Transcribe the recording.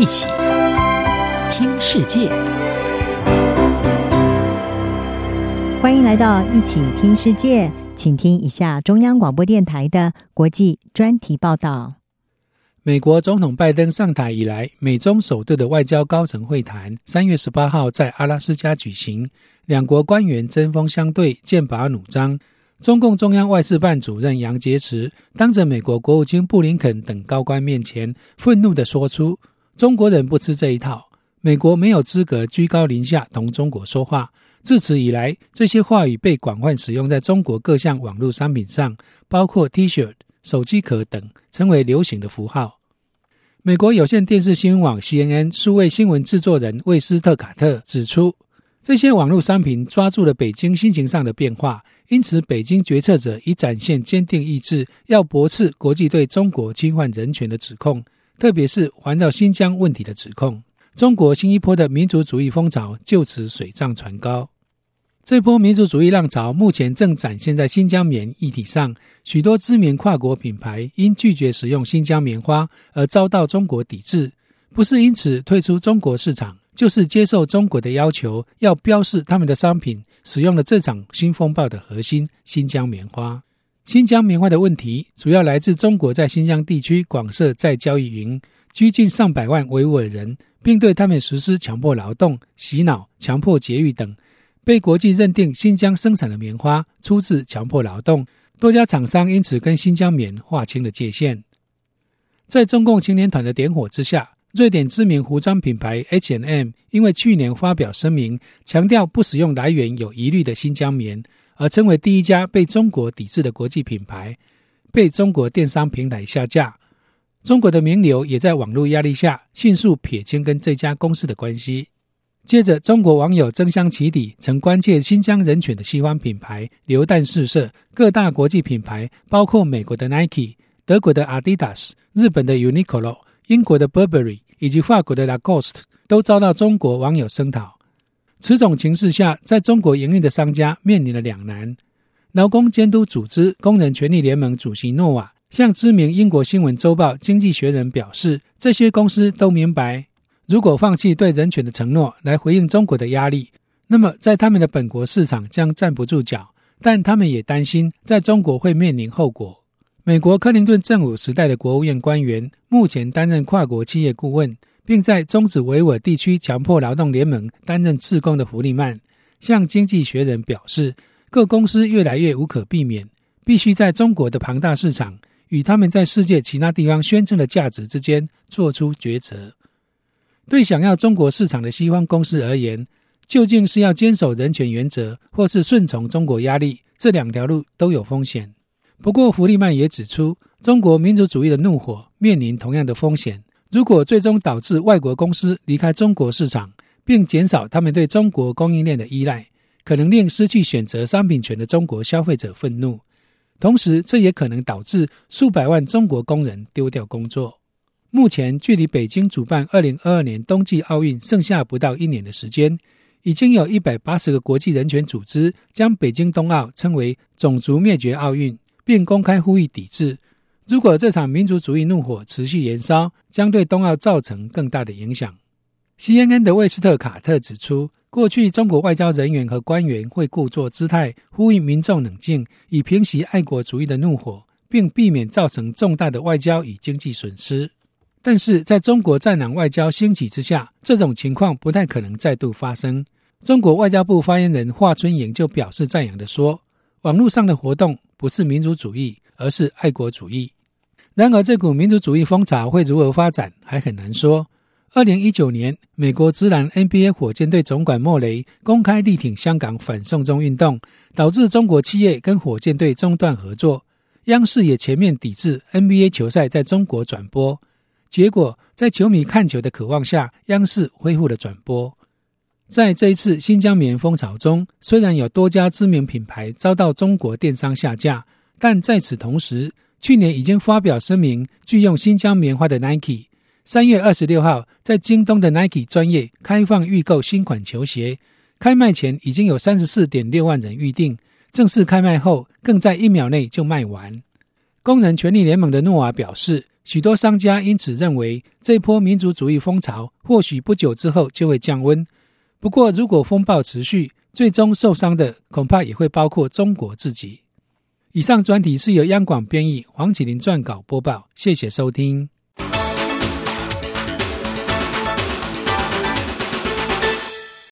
一起听世界，欢迎来到一起听世界，请听一下中央广播电台的国际专题报道。美国总统拜登上台以来，美中首度的外交高层会谈，三月十八号在阿拉斯加举行，两国官员针锋相对，剑拔弩张。中共中央外事办主任杨洁篪当着美国国务卿布林肯等高官面前，愤怒地说出：“中国人不吃这一套，美国没有资格居高临下同中国说话。”自此以来，这些话语被广泛使用在中国各项网络商品上，包括 T 恤、手机壳等，成为流行的符号。美国有线电视新闻网 CNN 数位新闻制作人魏斯特卡特指出，这些网络商品抓住了北京心情上的变化。因此，北京决策者已展现坚定意志，要驳斥国际对中国侵犯人权的指控，特别是环绕新疆问题的指控。中国新一波的民族主义风潮就此水涨船高。这波民族主义浪潮目前正展现在新疆棉议题上，许多知名跨国品牌因拒绝使用新疆棉花而遭到中国抵制，不是因此退出中国市场。就是接受中国的要求，要标示他们的商品使用了这场新风暴的核心——新疆棉花。新疆棉花的问题主要来自中国在新疆地区广设再交易营，拘禁上百万维吾尔人，并对他们实施强迫劳动、洗脑、强迫节育等。被国际认定新疆生产的棉花出自强迫劳动，多家厂商因此跟新疆棉划清了界限。在中共青年团的点火之下，瑞典知名服装品牌 H&M 因为去年发表声明，强调不使用来源有疑虑的新疆棉，而成为第一家被中国抵制的国际品牌，被中国电商平台下架。中国的名流也在网络压力下迅速撇清跟这家公司的关系。接着，中国网友争相起底，曾关切新疆人权的西方品牌流弹四射，各大国际品牌，包括美国的 Nike、德国的 Adidas、日本的 Uniqlo。英国的 Burberry 以及法国的 Lacoste 都遭到中国网友声讨。此种情势下，在中国营运的商家面临了两难。劳工监督组织工人权利联盟主席诺瓦向知名英国新闻周报《经济学人》表示，这些公司都明白，如果放弃对人权的承诺来回应中国的压力，那么在他们的本国市场将站不住脚。但他们也担心，在中国会面临后果。美国克林顿政府时代的国务院官员，目前担任跨国企业顾问，并在终止维吾尔地区强迫劳动联盟担任志工的弗利曼，向《经济学人》表示，各公司越来越无可避免，必须在中国的庞大市场与他们在世界其他地方宣称的价值之间做出抉择。对想要中国市场的西方公司而言，究竟是要坚守人权原则，或是顺从中国压力，这两条路都有风险。不过，弗利曼也指出，中国民族主义的怒火面临同样的风险。如果最终导致外国公司离开中国市场，并减少他们对中国供应链的依赖，可能令失去选择商品权的中国消费者愤怒。同时，这也可能导致数百万中国工人丢掉工作。目前，距离北京主办二零二二年冬季奥运剩下不到一年的时间，已经有一百八十个国际人权组织将北京冬奥称为“种族灭绝奥运”。并公开呼吁抵制。如果这场民族主义怒火持续燃烧，将对冬奥造成更大的影响。CNN 的魏斯特卡特指出，过去中国外交人员和官员会故作姿态，呼吁民众冷静，以平息爱国主义的怒火，并避免造成重大的外交与经济损失。但是，在中国战狼外交兴起之下，这种情况不太可能再度发生。中国外交部发言人华春莹就表示赞扬地说：“网络上的活动。”不是民族主义，而是爱国主义。然而，这股民族主义风潮会如何发展，还很难说。二零一九年，美国职篮 NBA 火箭队总管莫雷公开力挺香港反送中运动，导致中国企业跟火箭队中断合作。央视也全面抵制 NBA 球赛在中国转播。结果，在球迷看球的渴望下，央视恢复了转播。在这一次新疆棉风潮中，虽然有多家知名品牌遭到中国电商下架，但在此同时去年已经发表声明拒用新疆棉花的 nike 三月二十六号在京东的 nike 专业开放预购新款球鞋开卖前已经有三十四点六万人预定正式开卖后更在一秒内就卖完。工人权利联盟的诺瓦表示许多商家因此认为这波民族主义风潮或许不久之后就会降温。不过如果风暴持续最终受伤的恐怕也会包括中国自己。以上专题是由央广编译，黄启麟撰稿播报，谢谢收听。